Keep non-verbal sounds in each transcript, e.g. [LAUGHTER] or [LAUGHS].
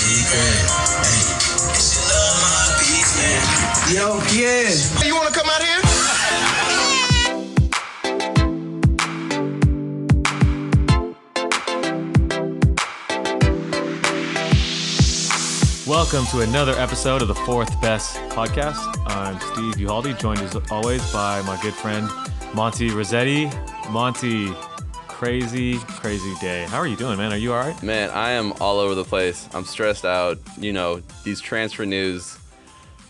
secret. Hey, and she love my beats, man. Yo, Pierre. You wanna come out here? Welcome to another episode of the Fourth Best Podcast. I'm Steve Uhaldi, joined as always by my good friend Monti Rossetti. Monti, crazy, crazy day. How are you doing, man? Are you all right? Man, I am all over the place. I'm stressed out. You know, these transfer news.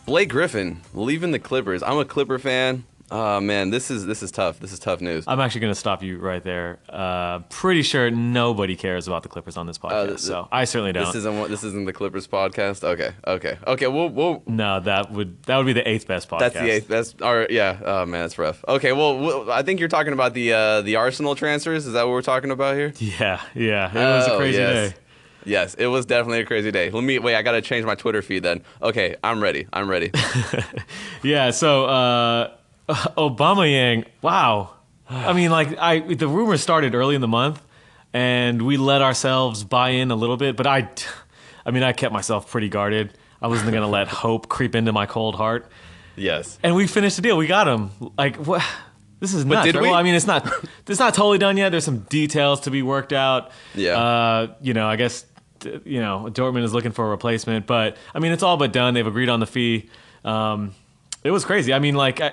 Blake Griffin leaving the Clippers. I'm a Clipper fan. Oh man, this is this is tough. This is tough news. I'm actually going to stop you right there. Uh, pretty sure nobody cares about the Clippers on this podcast, th- so I certainly don't. This isn't this isn't the Clippers podcast. Okay, okay, okay. We'll we'll. no, that would that would be the eighth best podcast. That's the eighth. That's or yeah. Oh man, that's rough. Okay, well, we'll I think you're talking about the uh, the Arsenal transfers. Is that what we're talking about here? [LAUGHS] Yeah, yeah. It was a Oh, crazy yes. day. Yes, it was definitely a crazy day. Let me wait. I gotta change my Twitter feed then. Okay, I'm ready. I'm ready. [LAUGHS] Yeah, so uh [LAUGHS] Aubameyang, wow. I mean, like I the rumor started early in the month and we let ourselves buy in a little bit, but I I mean, I kept myself pretty guarded. I wasn't going to let hope creep into my cold heart. yes. And we finished the deal. We got him. Like what this is nuts. did right? we? Well, I mean, it's not it's not totally done yet. There's some details to be worked out. Yeah. Uh, you know, I guess you know, Dortmund is looking for a replacement, but I mean, it's all but done. They've agreed on the fee. Um, it was crazy. I mean, like I,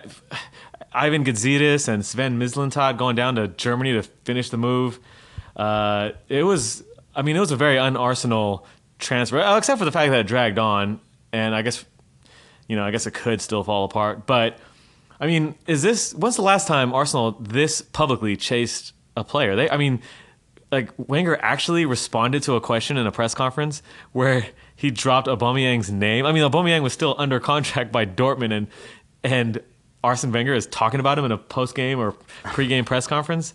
Ivan Gazidis and Sven Mislintat going down to Germany to finish the move. Uh, it was, I mean, it was a very un-Arsenal transfer, uh, except for the fact that it dragged on, and I guess, you know, I guess it could still fall apart. But I mean, is this? When's the last time Arsenal this publicly chased a player? They, I mean, like Wenger actually responded to a question in a press conference where he dropped Aubameyang's name. I mean, Aubameyang was still under contract by Dortmund, and and Arsene Wenger is talking about him in a post game or pre game press conference.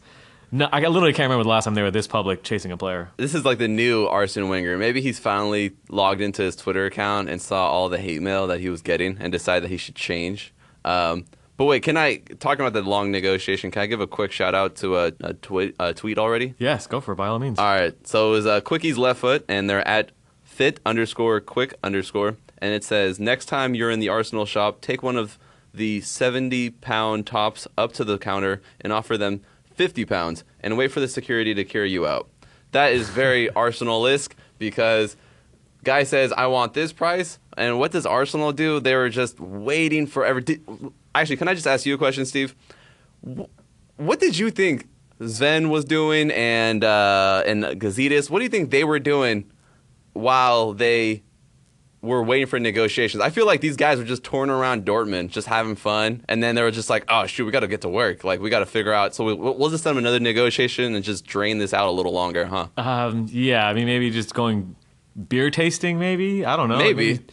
No, I literally can't remember the last time they were this public chasing a player. This is like the new Arsene Wenger. Maybe he's finally logged into his Twitter account and saw all the hate mail that he was getting and decided that he should change. Um, but wait, can I talking about the long negotiation? Can I give a quick shout out to a, a, tweet, a tweet already? Yes, go for it by all means. All right, so it was uh, Quickie's left foot, and they're at fit underscore quick underscore, and it says next time you're in the Arsenal shop, take one of the 70 pound tops up to the counter and offer them 50 pounds, and wait for the security to carry you out. That is very [LAUGHS] Arsenal-esque because guy says I want this price, and what does Arsenal do? They were just waiting forever. Did, actually, can I just ask you a question, Steve? what did you think Sven was doing and uh, and Gazidis? What do you think they were doing while they were waiting for negotiations? I feel like these guys were just touring around Dortmund, just having fun, and then they were just like, "Oh shoot, we got to get to work. Like we got to figure out." So we, we'll just send them another negotiation and just drain this out a little longer, huh? Um, yeah, I mean, maybe just going beer tasting, maybe. I don't know. Maybe. maybe,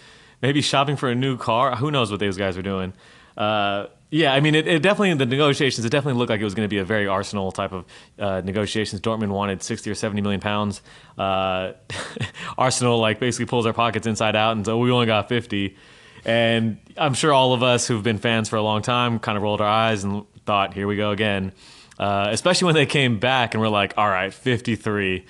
maybe shopping for a new car. Who knows what those guys were doing? Uh, yeah, I mean, it, it definitely the negotiations. It definitely looked like it was going to be a very Arsenal type of uh, negotiations. Dortmund wanted sixty or seventy million pounds. Uh, [LAUGHS] Arsenal like basically pulls their pockets inside out and so we only got fifty. And I'm sure all of us who've been fans for a long time kind of rolled our eyes and thought, "Here we go again." Uh, especially when they came back and we're like, "All right, fifty-three."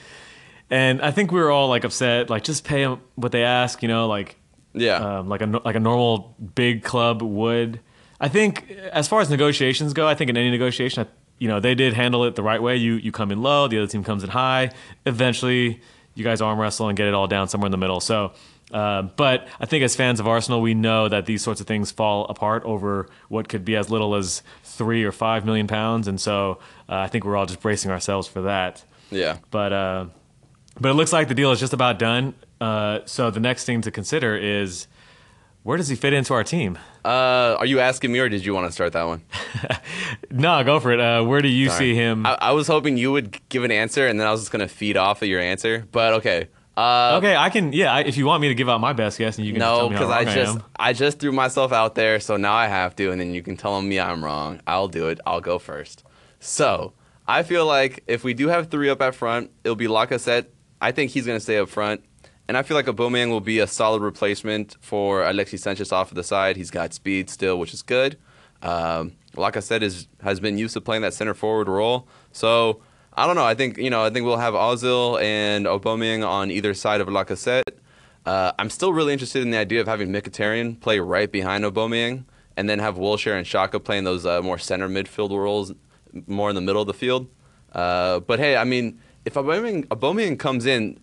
And I think we were all like upset, like just pay them what they ask, you know, like Yeah. um, like a like a normal big club would. I think as far as negotiations go, I think in any negotiation, you know, they did handle it the right way. You you come in low, the other team comes in high. Eventually, you guys arm wrestle and get it all down somewhere in the middle. So, uh, but I think as fans of Arsenal, we know that these sorts of things fall apart over what could be as little as three or five million pounds, and so uh, I think we're all just bracing ourselves for that. yeah. But uh, but it looks like the deal is just about done. Uh, so the next thing to consider is where does he fit into our team? Uh, are you asking me or did you want to start that one? [LAUGHS] No, go for it. Uh, where do you see him? I, I was hoping you would give an answer and then I was just gonna feed off of your answer. But okay. Uh, okay, I can. Yeah, I, if you want me to give out my best guess, and you can No, tell me how because I just am. I just threw myself out there, so now I have to, and then you can tell me I'm wrong. I'll do it. I'll go first. So I feel like if we do have three up at front, it'll be Lacazette. I think he's gonna stay up front, and I feel like Aubameyang will be a solid replacement for Alexis Sanchez off of the side. He's got speed still, which is good. Um, said, is has been used to playing that center forward role, so I don't know. I think you know. I think we'll have Ozil and Aubameyang on either side of Lacazette. Uh, I'm still really interested in the idea of having Mkhitaryan play right behind Aubameyang, and then have Wilshere and Xhaka playing those uh, more center midfield roles, more in the middle of the field. Uh, but hey, I mean, if Aubameyang, Aubameyang comes in,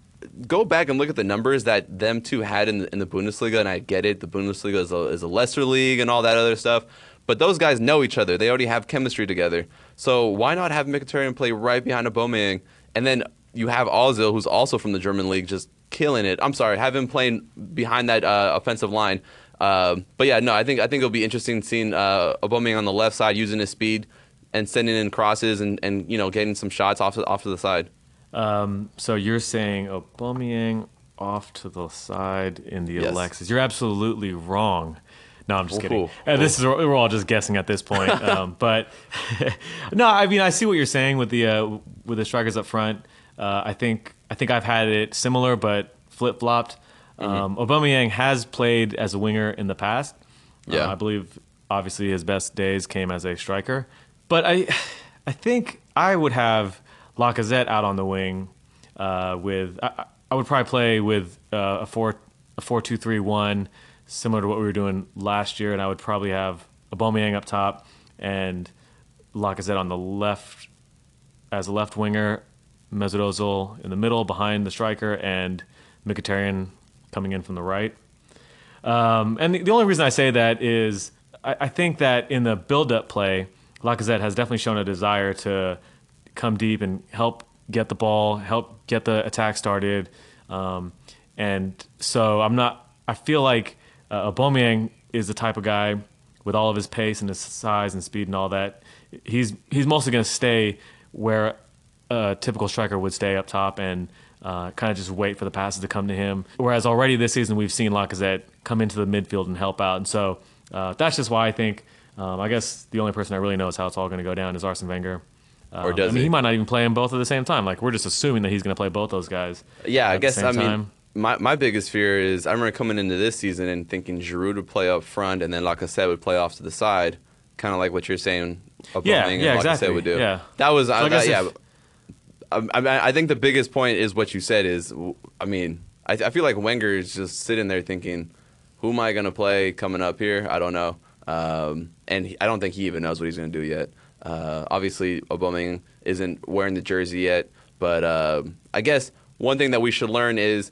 go back and look at the numbers that them two had in the, in the Bundesliga, and I get it. The Bundesliga is a, is a lesser league and all that other stuff. But those guys know each other. They already have chemistry together. So why not have Mkhitaryan play right behind a Aubameyang, and then you have Ozil, who's also from the German league, just killing it. I'm sorry, have him playing behind that uh, offensive line. Uh, but yeah, no, I think I think it'll be interesting seeing uh, Aubameyang on the left side using his speed and sending in crosses and, and you know getting some shots off off to the side. Um, so you're saying Aubameyang off to the side in the Yes. Alexis. You're absolutely wrong. No, I'm just kidding. Ooh. Uh, this is we're all just guessing at this point. [LAUGHS] Um, but [LAUGHS] no, I mean I see what you're saying with the uh, with the strikers up front. Uh, I think I think I've had it similar, but flip flopped. Mm-hmm. Um, Aubameyang has played as a winger in the past. Uh, Yeah. I believe obviously his best days came as a striker, but I [SIGHS] I think I would have Lacazette out on the wing uh, with I, I would probably play with uh, a four a four two three one similar to what we were doing last year, and I would probably have a Aubameyang up top and Lacazette on the left as a left winger, Mesut Ozil in the middle behind the striker, and Mkhitaryan coming in from the right. Um, and the, the only reason I say that is I, I think that in the build-up play, Lacazette has definitely shown a desire to come deep and help get the ball, help get the attack started. Um, and so I'm not. I feel like uh, Aubameyang is the type of guy with all of his pace and his size and speed and all that. He's he's mostly going to stay where a typical striker would stay up top and uh, kind of just wait for the passes to come to him. Whereas already this season we've seen Lacazette come into the midfield and help out, and so uh, that's just why I think. Um, I guess the only person that really knows how it's all going to go down is Arsene Wenger. Or Um, does I mean, he? he might not even play them both at the same time. Like we're just assuming that he's going to play both those guys. Yeah, I guess I mean time. my my biggest fear is I remember coming into this season and thinking Giroud would play up front and then Lacazette would play off to the side, kind of like what you're saying. Yeah, yeah, Lacazette exactly, would do. yeah. that was So I I, guess yeah. if- I, I think the biggest point is what you said is I mean I, I feel like Wenger is just sitting there thinking, who am I going to play coming up here? I don't know, um, and he, I don't think he even knows what he's going to do yet. Uh, obviously, Aubameyang isn't wearing the jersey yet, but uh, I guess one thing that we should learn is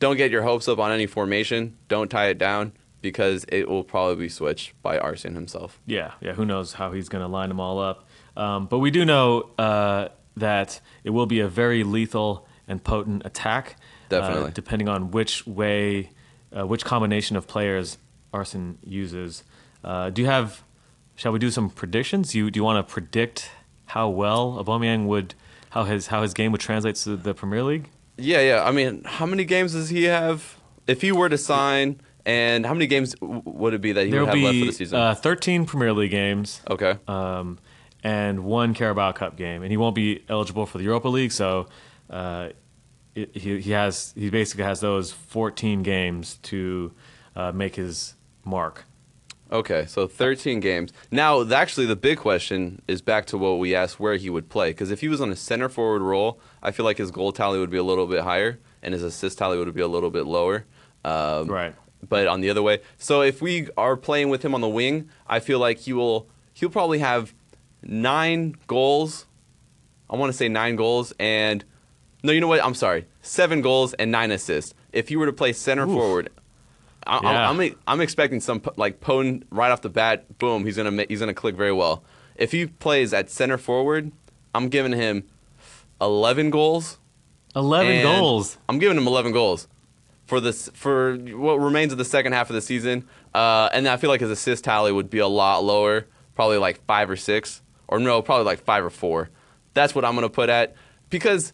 don't get your hopes up on any formation. Don't tie it down because it will probably be switched by Arsene himself. Yeah, yeah. Who knows how he's going to line them all up? Um, but we do know uh, that it will be a very lethal and potent attack. uh, Definitely. depending on which way, uh, which combination of players Arson uses. Uh, do you have? Shall we do some predictions? You do you want to predict how well Aubameyang would, how his how his game would translate to the Premier League? Yeah, yeah. I mean, how many games does he have? If he were to sign, and how many games would it be that he There would have left for the season? uh, 13 Premier League games. okay. um, and one Carabao Cup game, and he won't be eligible for the Europa League. So uh, it, he he has he basically has those 14 games to uh, make his mark. Okay, so 13 games. Now, actually, the big question is back to what we asked where he would play. Because if he was on a center forward role, I feel like his goal tally would be a little bit higher and his assist tally would be a little bit lower. Um, Right. But on the other way, so if we are playing with him on the wing, I feel like he will he'll probably have nine goals. I want to say nine goals and no, you know what? I'm sorry, seven goals and nine assists. If you were to play center forward, I, Yeah. I'm, I'm I'm expecting some like potent right off the bat. Boom, he's gonna he's gonna click very well. If he plays at center forward, I'm giving him 11 goals. 11 goals. I'm giving him 11 goals for this for what remains of the second half of the season. Uh, and I feel like his assist tally would be a lot lower, probably like five or six, or no, probably like five or four. That's what I'm gonna put at because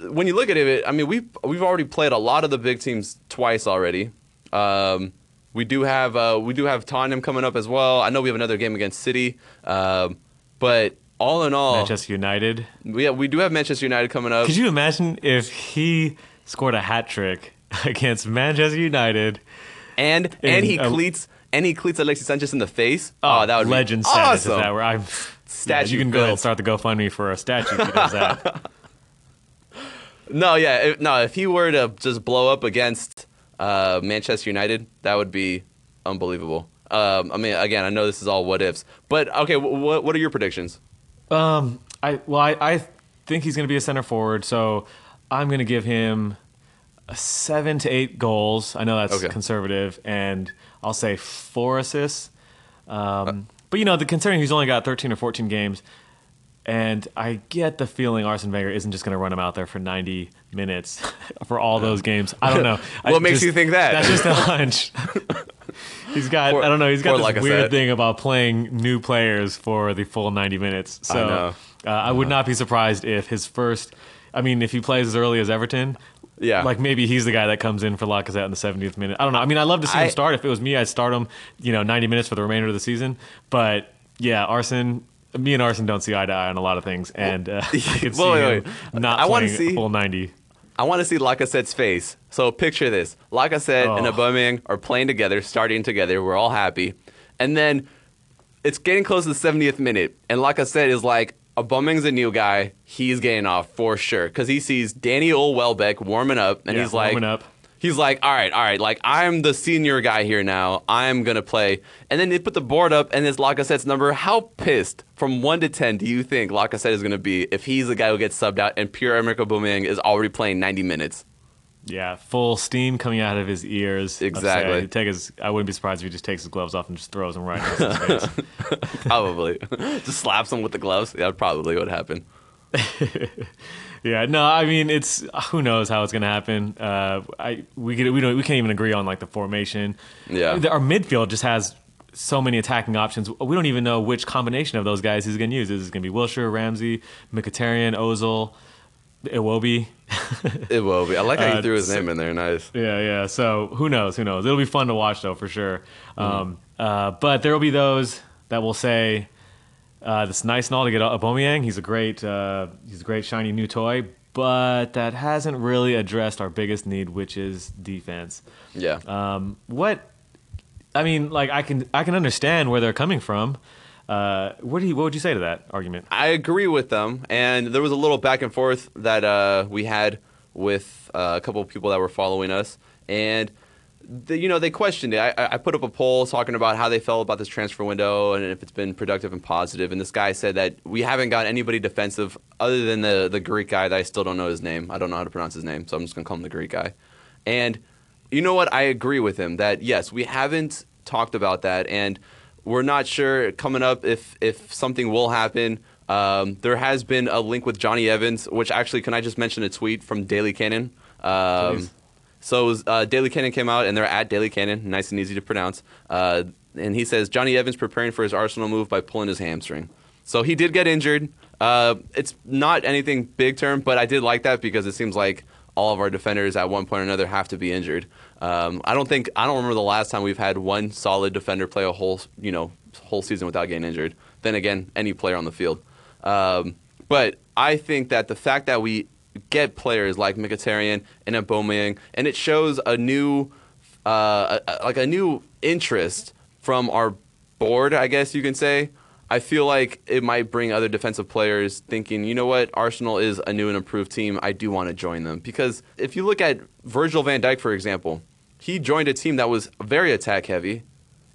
when you look at it, I mean we we've already played a lot of the big teams twice already. Um, we do have uh, we do have Tottenham coming up as well. I know we have another game against City, um, but all in all, Manchester United. yeah, we do have Manchester United coming up. Could you imagine if he scored a hat trick [LAUGHS] against Manchester United? and and he cleats and he cleats Alexis Sanchez in the face. Oh, that would legend be status. awesome. That were, I'm, Statue you can go ahead and start the GoFundMe for a statue if he does that. [LAUGHS] No, yeah, if, no. If he were to just blow up against uh, Manchester United, that would be unbelievable. Um, I mean, again, I know this is all what ifs, but okay, what what are your predictions? Um, I well, I, I think he's going to be a center forward, so I'm going to give him seven to eight goals. I know that's Okay. conservative, and I'll say four assists. Um, but you know, the considering he's only got 13 or 14 games, and I get the feeling Arsene Wenger isn't just going to run him out there for 90 minutes [LAUGHS] for all those games. I don't know. [LAUGHS] What makes just- you think that? That's just a [LAUGHS] hunch. he's got Poor- I don't know. He's got this Lacazette. weird thing about playing new players for the full 90 minutes. So I know. Uh, I would not be surprised if his first. I mean, if he plays as early as Everton, Yeah. like maybe he's the guy that comes in for Lacazette in the 70th minute. I don't know. I mean, I'd love to see I- him start. If it was me, I'd start him. You know, 90 minutes for the remainder of the season. But yeah, Arson. Me and Arson don't see eye to eye on a lot of things, and uh, [LAUGHS] I could see Wait, wait, not I playing see- full 90. I want to see Lacazette's face. So picture this: Lacazette and Oh. Aubameyang are playing together, starting together. We're all happy, and then it's getting close to the 70th minute, and Lacazette is like, "Aubameyang's a new guy. He's getting off for sure." Because he sees Danny Welbeck warming up, and Yeah, he's like, warming up. He's like, all right, all right, like I'm the senior guy here now. I'm gonna play, and then they put the board up, and it's Lacazette's number. How pissed from one to ten do you think Lacazette is gonna be if he's the guy who gets subbed out and Pierre Emerick Aubameyang is already playing 90 minutes? Yeah, full steam coming out of his ears. Exactly. Take his. I wouldn't be surprised if he just takes his gloves off and just throws them right in his [LAUGHS] face. Probably, [LAUGHS] just slaps him with the gloves. That probably would happen. [LAUGHS] Yeah, no, I mean it's who knows how it's gonna happen. Uh, I we could, we don't we can't even agree on like the formation. Yeah. Our midfield just has so many attacking options. We don't even know which combination of those guys he's gonna use. Is it gonna be Wilshere, Ramsey, Mkhitaryan, Ozil, Iwobi? It will be. I like how Uh, you threw his so- name in there. Nice. Yeah, yeah. So who knows? Who knows? It'll be fun to watch though for sure. Mm-hmm. Um, uh, but there will be those that will say uh, it's nice and all to get a Aubameyang. He's a great, uh, he's a great shiny new toy, but that hasn't really addressed our biggest need, which is defense. Yeah. Um, what? I mean, like I can I can understand where they're coming from. Uh, what do you what would you say to that argument? I agree with them, and there was a little back and forth that uh, we had with uh, a couple of people that were following us, and the, you know they questioned it. I, I put up a poll talking about how they felt about this transfer window and if it's been productive and positive. And this guy said that we haven't got anybody defensive other than the the Greek guy that I still don't know his name. I don't know how to pronounce his name, so I'm just gonna call him the Greek guy. And you know what? I agree with him that yes, we haven't talked about that, and we're not sure coming up if if something will happen. Um, there has been a link with Jonny Evans, which actually, can I just mention a tweet from Daily Cannon? Um. So it was, uh, Daily Cannon came out, and they're at Daily Cannon, nice and easy to pronounce. Uh, and he says Jonny Evans preparing for his Arsenal move by pulling his hamstring. So he did get injured. Uh, it's not anything big term, but I did like that because it seems like all of our defenders at one point or another have to be injured. Um, I don't think I don't remember the last time we've had one solid defender play a whole you know whole season without getting injured. Then again, any player on the field. Um, but I think that the fact that we get players like Mkhitaryan and Aubameyang, and it shows a new, uh, like a new interest from our board, I guess you can say. I feel like it might bring other defensive players thinking, you know what, Arsenal is a new and improved team. I do want to join them because if you look at Virgil Van Dijk, for example, he joined a team that was very attack heavy,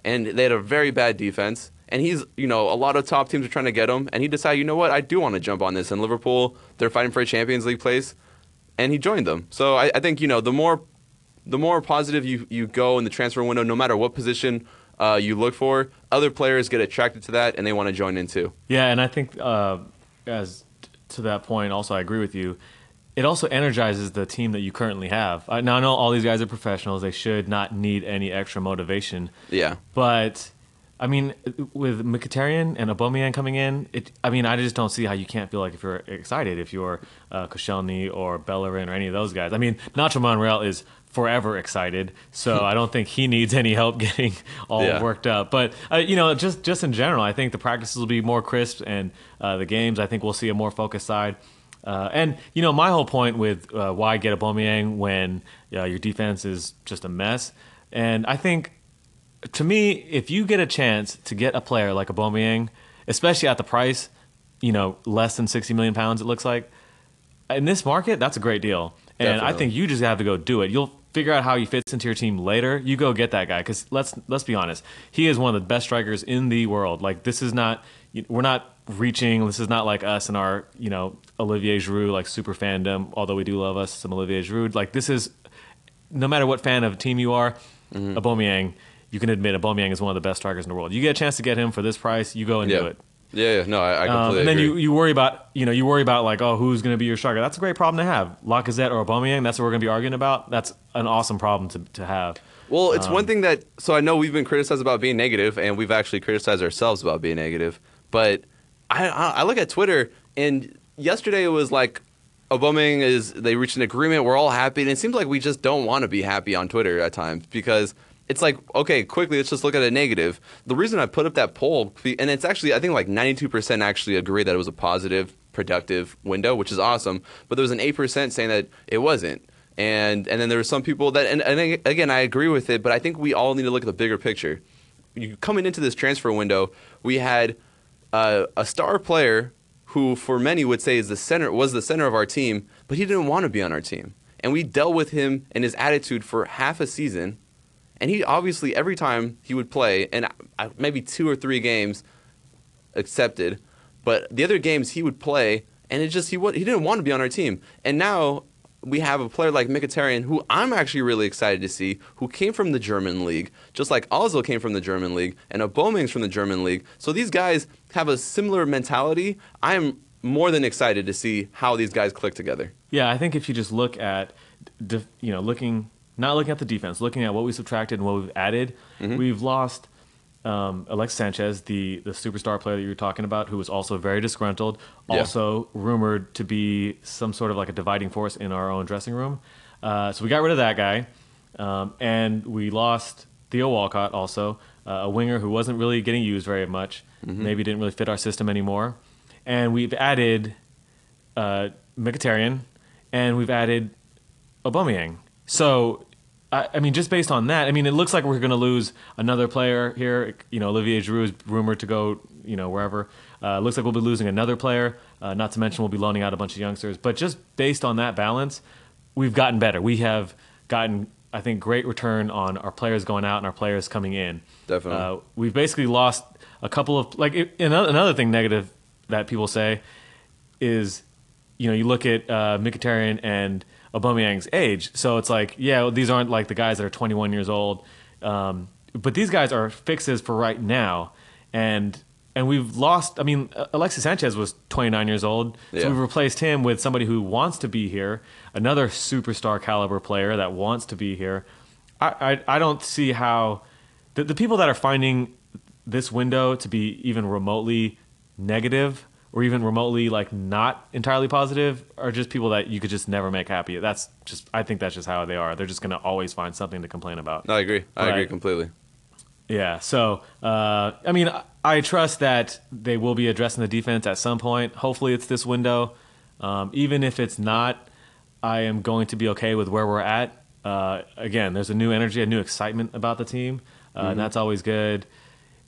and they had a very bad defense. And he's, you know, a lot of top teams are trying to get him, and he decided, you know what, I do want to jump on this. And Liverpool, they're fighting for a Champions League place, and he joined them. So I, I think, you know, the more, the more positive you, you go in the transfer window, no matter what position uh, you look for, other players get attracted to that, and they want to join in too. Yeah, and I think uh, as to that point, also I agree with you. It also energizes the team that you currently have. I, now I know all these guys are professionals; they should not need any extra motivation. Yeah. But I mean, with Mkhitaryan and Aubameyang coming in, it. I mean, I just don't see how you can't feel like if you're excited if you're uh, Koscielny or Bellerin or any of those guys. I mean, Nacho Monreal is forever excited, so [LAUGHS] I don't think he needs any help getting all Yeah. worked up. But uh, you know, just just in general, I think the practices will be more crisp, and uh, the games, I think we'll see a more focused side. Uh, and you know, my whole point with uh, why get Aubameyang when uh, your defense is just a mess, and I think to me, if you get a chance to get a player like a Aubameyang, especially at the price, you know, less than sixty million pounds, it looks like in this market, that's a great deal. And I think you just have to go do it. You'll figure out how he fits into your team later, you go get that guy. Because let's let's be honest, he is one of the best strikers in the world. Like this is not we're not reaching. This is not like us and our you know Olivier Giroud like super fandom. Although we do love us some Olivier Giroud. Like this is no matter what fan of a team you are, Mm-hmm. Aubameyang, you can admit Aubameyang is one of the best strikers in the world. You get a chance to get him for this price, you go and yeah. do it. Yeah, yeah, no, I, I Um, completely and then agree. you, you worry about you know you worry about like oh who's going to be your striker. That's a great problem to have. Lacazette or Aubameyang. That's what we're going to be arguing about. That's an awesome problem to, to have. Well, it's Um, one thing that so I know we've been criticized about being negative, and we've actually criticized ourselves about being negative. But I I, I look at Twitter, and yesterday it was like Aubameyang is they reached an agreement, we're all happy, and it seems like we just don't want to be happy on Twitter at times because. It's like okay, quickly. Let's just look at a negative. The reason I put up that poll, and it's actually I think like 92% actually agree that it was a positive, productive window, which is awesome. But there was an 8% saying that it wasn't and and then there were some people that and, and again I agree with it, but I think we all need to look at the bigger picture. You coming into this transfer window, we had uh, a star player who, for many, would say is the center was the center of our team, but he didn't want to be on our team, and we dealt with him and his attitude for half a season, and he obviously every time he would play, and maybe two or three games accepted, but the other games he would play, and it just he he didn't want to be on our team, and now we have a player like Mkhitaryan, who I'm actually really excited to see, who came from the German league, just like Ozil came from the German league, and Aubameyang's from the German league. So these guys have a similar mentality. I'm more than excited to see how these guys click together. Yeah, I think if you just look at, you know, looking not looking at the defense, looking at what we subtracted and what we've added, we've lost um, Alex Sanchez, the the superstar player that you were talking about, who was also very disgruntled, Yeah. also rumored to be some sort of like a dividing force in our own dressing room. Uh, so we got rid of that guy, um, and we lost Theo Walcott, also uh, a winger who wasn't really getting used very much, maybe didn't really fit our system anymore, and we've added uh, Mkhitaryan, and we've added Aubameyang. So, I, I mean, just based on that, I mean, it looks like we're going to lose another player here. You know, Olivier Giroud is rumored to go, you know, wherever. Uh, looks like we'll be losing another player. Uh, not to mention we'll be loaning out a bunch of youngsters. But just based on that balance, we've gotten better. We have gotten, I think, great return on our players going out and our players coming in. Definitely. Uh, we've basically lost a couple of like it, another, another thing negative that people say is, you know, you look at uh, Mkhitaryan and Aubameyang's age. So it's like, yeah, these aren't like the guys that are 21 years old, um, but these guys are fixes for right now, and and we've lost. I mean, Alexis Sanchez was 29 years old, so Yeah. we've replaced him with somebody who wants to be here, another superstar caliber player that wants to be here. I I, I don't see how the, the people that are finding this window to be even remotely negative or even remotely like not entirely positive are just people that you could just never make happy. That's just I think that's just how they are. They're just going to always find something to complain about. No, I agree. I agree completely. Yeah. So, uh, I mean, I- I trust that they will be addressing the defense at some point. Hopefully, it's this window. Um, even if it's not, I am going to be okay with where we're at. Uh, again, there's a new energy, a new excitement about the team, uh, and that's always good.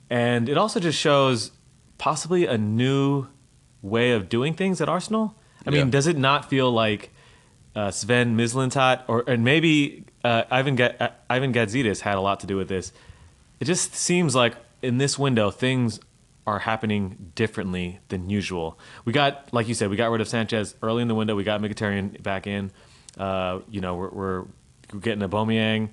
And it also just shows possibly a new way of doing things at Arsenal. I mean, does it not feel like uh, Sven Mislintat or and maybe uh, Ivan Ga- uh, Ivan Gazidis had a lot to do with this? It just seems like in this window things are happening differently than usual. We got, like you said, we got rid of Sanchez early in the window. We got Mkhitaryan back in. Uh, you know, we're, we're getting a Aubameyang,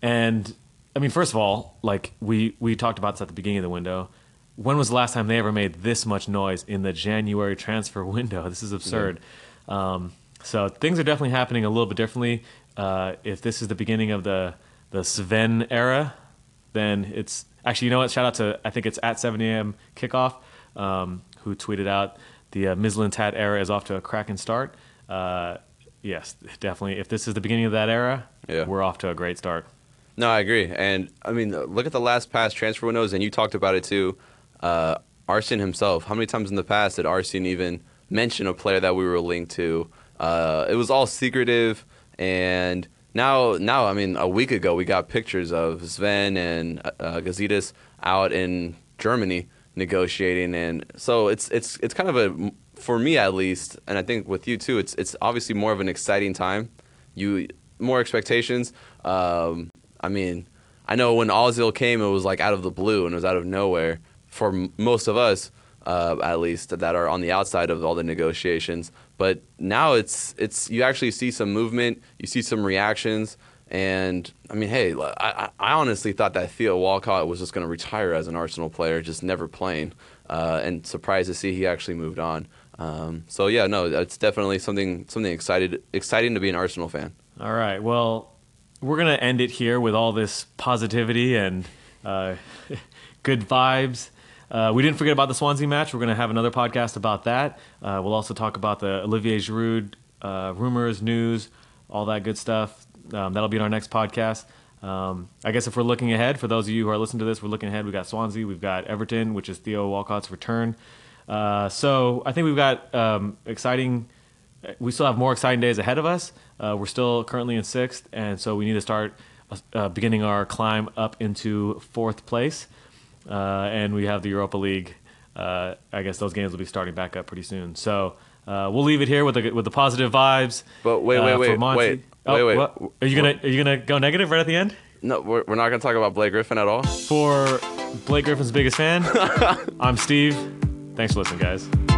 and I mean, first of all, like we we talked about this at the beginning of the window. When was the last time they ever made this much noise in the January transfer [LAUGHS] window? This is absurd. Um, so things are definitely happening a little bit differently. Uh, if this is the beginning of the the Sven era, then it's actually you know what? Shout out to I think it's at 7 a.m. kickoff um, who tweeted out the uh, Mislintat era is off to a cracking start. Uh, yes, definitely. If this is the beginning of that era, Yeah. we're off to a great start. No, I agree. And I mean, look at the last past transfer windows, and you talked about it too. Uh, Arsene himself. How many times in the past did Arsene even mention a player that we were linked to? Uh, it was all secretive, and now, now, I mean, a week ago we got pictures of Sven and uh, Gazidis out in Germany negotiating, and so it's it's it's kind of a for me at least, and I think with you too. It's it's obviously more of an exciting time. You more expectations. Um, I mean, I know when Ozil came, it was like out of the blue and it was out of nowhere for m- most of us, uh, at least that are on the outside of all the negotiations. But now it's it's you actually see some movement, you see some reactions, and I mean, hey, I, I honestly thought that Theo Walcott was just going to retire as an Arsenal player, just never playing, uh, and surprised to see he actually moved on. Um, so yeah, no, it's definitely something something excited exciting to be an Arsenal fan. All right. Well, we're gonna end it here with all this positivity and uh, [LAUGHS] good vibes. Uh, we didn't forget about the Swansea match. We're gonna have another podcast about that. Uh, we'll also talk about the Olivier Giroud uh, rumors, news, all that good stuff. Um, that'll be in our next podcast. Um, I guess if we're looking ahead, for those of you who are listening to this, we're looking ahead. We've got Swansea, we've got Everton, which is Theo Walcott's return. Uh, so I think we've got um, exciting. We still have more exciting days ahead of us. Uh, we're still currently in sixth, and so we need to start uh, beginning our climb up into fourth place. Uh, and we have the Europa League. Uh, I guess those games will be starting back up pretty soon. So uh, we'll leave it here with the with the positive vibes. But wait, wait, wait, wait, Oh, wait, wait. what? Are you gonna are you gonna go negative right at the end? No, we're, we're not going to talk about Blake Griffin at all. For Blake Griffin's biggest fan, [LAUGHS] I'm Steve. Thanks for listening, guys.